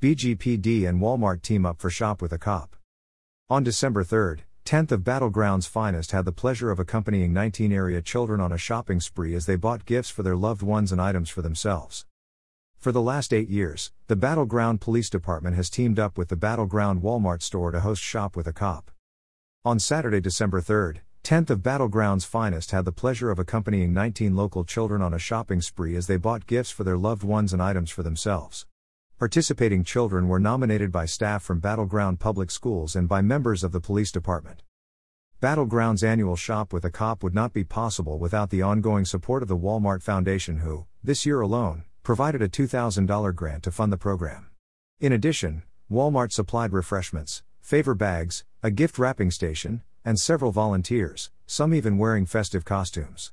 BGPD and Walmart team up for Shop with a Cop. On December 3rd, 10th of Battle Ground's finest had the pleasure of accompanying 19 area children on a shopping spree as they bought gifts for their loved ones and items for themselves. For the last eight years, the Battle Ground Police Department has teamed up with the Battle Ground Walmart store to host Shop with a Cop. On Saturday, December 3rd, 10th of Battle Ground's finest had the pleasure of accompanying 19 local children on a shopping spree as they bought gifts for their loved ones and items for themselves. Participating children were nominated by staff from Battle Ground Public Schools and by members of the police department. Battle Ground's annual Shop with a Cop would not be possible without the ongoing support of the Walmart Foundation, who, this year alone, provided a $2,000 grant to fund the program. In addition, Walmart supplied refreshments, favor bags, a gift wrapping station, and several volunteers, some even wearing festive costumes.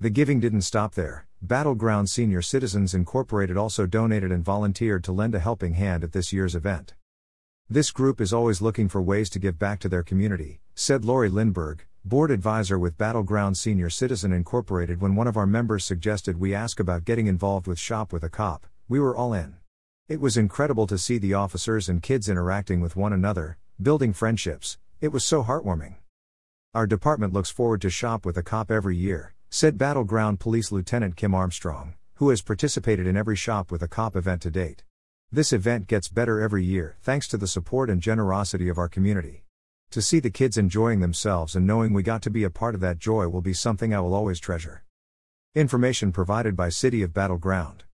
The giving didn't stop there. Battle Ground Senior Citizens Incorporated also donated and volunteered to lend a helping hand at this year's event. This group is always looking for ways to give back to their community, said Lori Lindberg, board advisor with Battle Ground Senior Citizen Incorporated. When one of our members suggested we ask about getting involved with Shop with a Cop, we were all in. It was incredible to see the officers and kids interacting with one another, building friendships, it was so heartwarming. Our department looks forward to Shop with a Cop every year, said Battle Ground Police Lieutenant Kim Armstrong, who has participated in every Shop with a Cop event to date. This event gets better every year thanks to the support and generosity of our community. To see the kids enjoying themselves and knowing we got to be a part of that joy will be something I will always treasure. Information provided by City of Battle Ground.